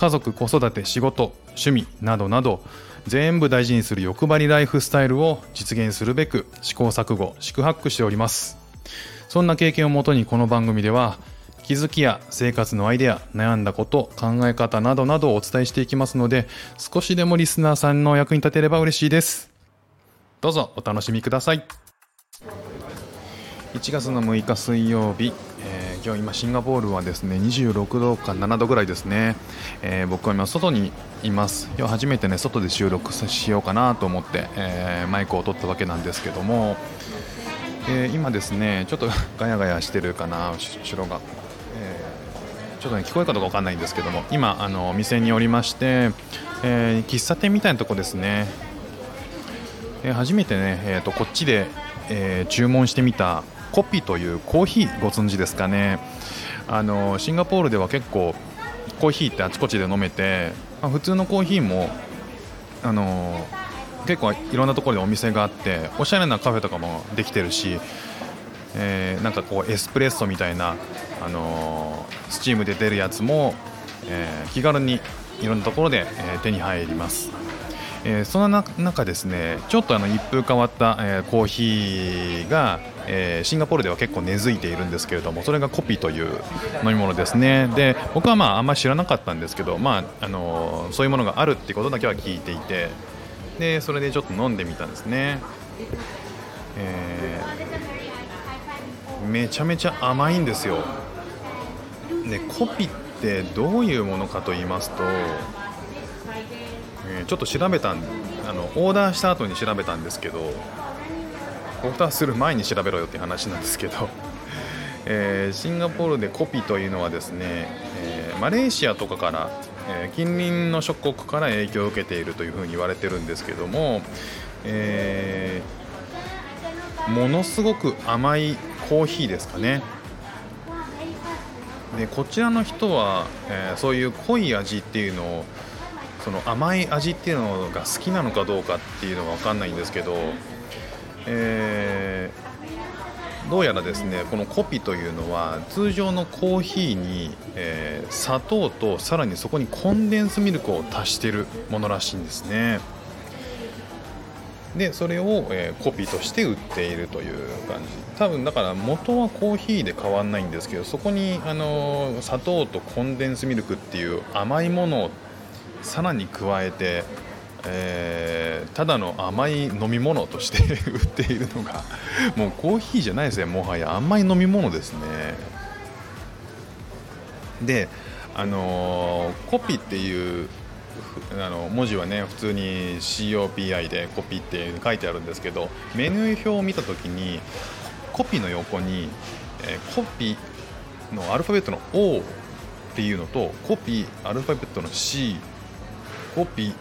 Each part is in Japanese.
家族子育て仕事趣味などなど全部大事にする欲張りライフスタイルを実現するべく試行錯誤四苦八苦しております。そんな経験をもとにこの番組では気づきや生活のアイデア悩んだこと考え方などなどをお伝えしていきますので少しでもリスナーさんの役に立てれば嬉しいです。どうぞお楽しみください。1月の6日水曜日、今日今シンガポールはですね26度か7度ぐらいですね、えー、僕は今外にいます。今日初めてね外で収録しようかなと思って、えー、マイクを取ったわけなんですけども、え今ですねちょっと ガヤガヤしてるかな後ろが、えちょっとね聞こえるかどうかわかんないんですけども。今あの店におりまして、え喫茶店みたいなとこですね、え初めてね、えーとこっちで、え注文してみたコピというコーヒーご存知ですかねあのシンガポールでは結構コーヒーってあちこちで飲めて、ま、普通のコーヒーもあの結構いろんなところでお店があっておしゃれなカフェとかもできてるし、えー、なんかこうエスプレッソみたいな、あのスチームで出るやつも、えー、気軽にいろんなところで、え手に入ります。えー、その中ですねちょっとあの一風変わった、えー、コーヒーが、えー、シンガポールでは結構根付いているんですけれどもそれがコピーという飲み物ですね。で僕はまああんまり知らなかったんですけど、まああのそういうものがあるっていうことだけは聞いていてでそれでちょっと飲んでみたんですね、えめちゃめちゃ甘いんですよ。でコピってどういうものかと言いますとちょっと調べたんあのオーダーした後に調べたんですけどオーダーする前に調べろよっていう話なんですけど、えー、シンガポールでコピというのはですね、えー、マレーシアとかから、え近隣の諸国から影響を受けているというふうに言われてるんですけども、えものすごく甘いコーヒーですかね。でこちらの人は、えそういう濃い味っていうのをその甘い味っていうのが好きなのかどうかっていうのが分かんないんですけど、えー、どうやらですねこのコピというのは通常のコーヒーに、えー、砂糖とさらにそこにコンデンスミルクを足してるものらしいんですね。でそれを、えー、コピーとして売っているという感じ。多分だから元はコーヒーで変わんないんですけどそこに、あの砂糖とコンデンスミルクっていう甘いものをさらに加えて、えー、ただの甘い飲み物として売っているのが もうコーヒーじゃないですね。もはや甘い飲み物ですね。であのー、コピっていうあの文字はね普通に COPI でコピーって書いてあるんですけどメニュー表を見た時にコピーの横に、えー、コピーのアルファベットの O っていうのとコピーアルファベットの C コピ、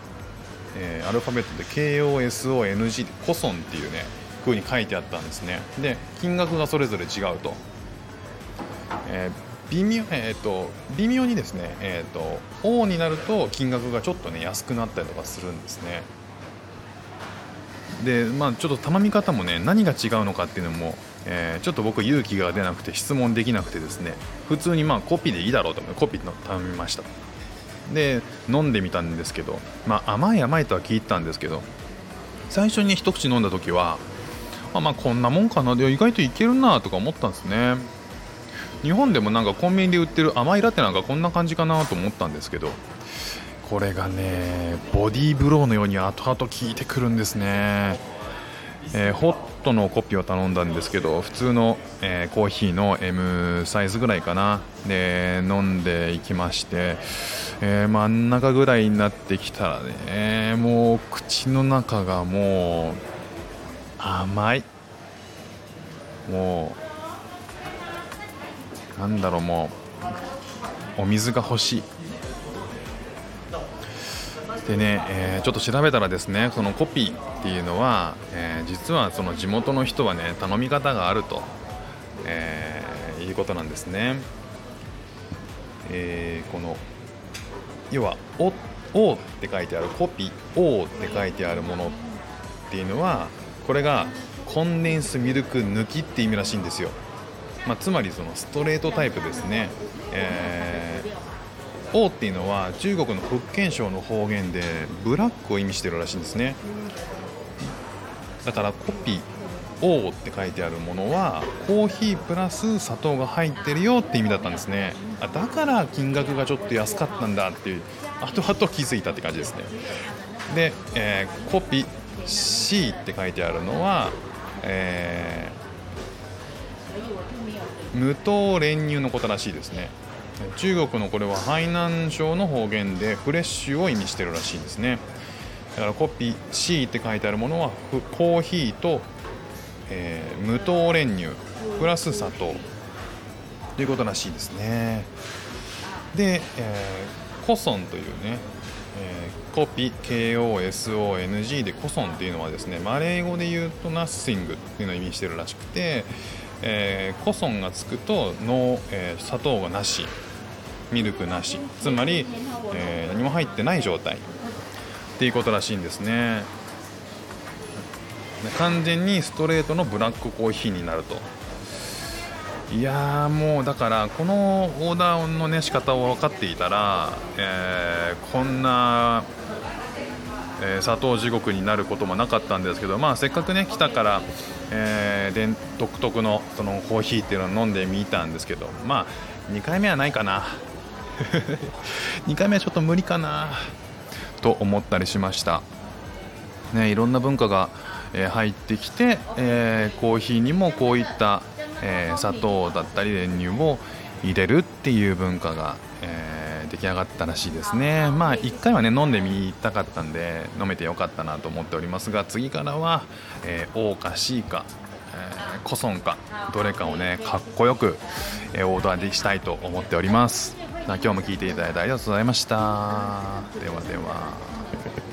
えー、アルファベットで KOSONG でコソンっていうね風に書いてあったんですね。で金額がそれぞれ違うと、えー、微妙えーと、微妙にですね、えーと、O になると金額がちょっとね安くなったりとかするんですね。でまあちょっと頼み方もね何が違うのかっていうのも、えー、ちょっと僕勇気が出なくて質問できなくてですね普通にまあコピーでいいだろうと思ってコピーの頼みました。で飲んでみたんですけど、まあ、甘い甘いとは聞いたんですけど最初に一口飲んだ時はあまあこんなもんかなで意外といけるなとか思ったんですね。日本でもなんかコンビニで売ってる甘いラテなんかこんな感じかなと思ったんですけどこれがねボディーブローのように後々効いてくるんですね、えー、ホットのコピーを頼んだんですけど普通の、えー、コーヒーの M サイズぐらいかな。で飲んでいきましてえー、真ん中ぐらいになってきたらねもう口の中がもう甘い。もうなんだろうもうお水が欲しい。でね、えー、ちょっと調べたらですねそのコピーっていうのは、えー、実はその地元の人はね頼み方があると、えー、いうことなんですね。えー、この要は「お」おって書いてあるコピー「お」って書いてあるものっていうのはこれがコンデンスミルク抜きって意味らしいんですよ、まあ、つまりそのストレートタイプですね、えー、王っていうのは中国の福建省の方言でブラックを意味してるらしいんですね。だからコピー王って書いてあるものはコーヒープラス砂糖が入ってるよって意味だったんですね。あだから金額がちょっと安かったんだっていう。後々気づいたって感じですね。で、えー、コピー C って書いてあるのはえー、無糖練乳のことらしいですね。中国のこれは海南省の方言でフレッシュを意味してるらしいんですね。からコピー C って書いてあるものはコーヒーと、えー、無糖練乳プラス砂糖ということらしいですね。で、えー、コソンというねえー、コピ KOSONG でコソンっていうのはですねマレー語で言うとナッシングっていうのを意味してるらしくて、えー、コソンがつくとの、えー、砂糖がなしミルクなしつまり、えー、何も入ってない状態。っていうことらしいんですね。完全にストレートのブラックコーヒーになると。いやもうだからこのオーダーのね仕方を分かっていたら、えー、こんな、えー、砂糖地獄になることもなかったんですけど、まあ、せっかくね来たから、えー、独特のそのコーヒーっていうのを飲んでみたんですけどまあ2回目はないかな。2回目はちょっと無理かな。と思ったりしました。ね、いろんな文化が、え入ってきて、えコーヒーにもこういったえー、砂糖だったり練乳を入れるっていう文化が、えー、出来上がったらしいですねまあ1回はね飲んでみたかったんで飲めてよかったなと思っておりますが次からは、えー、O か C か、えー、コソンかどれかをねかっこよく、えー、オーダーでしたいと思っております今日も聞いていただいてありがとうございました。ではでは。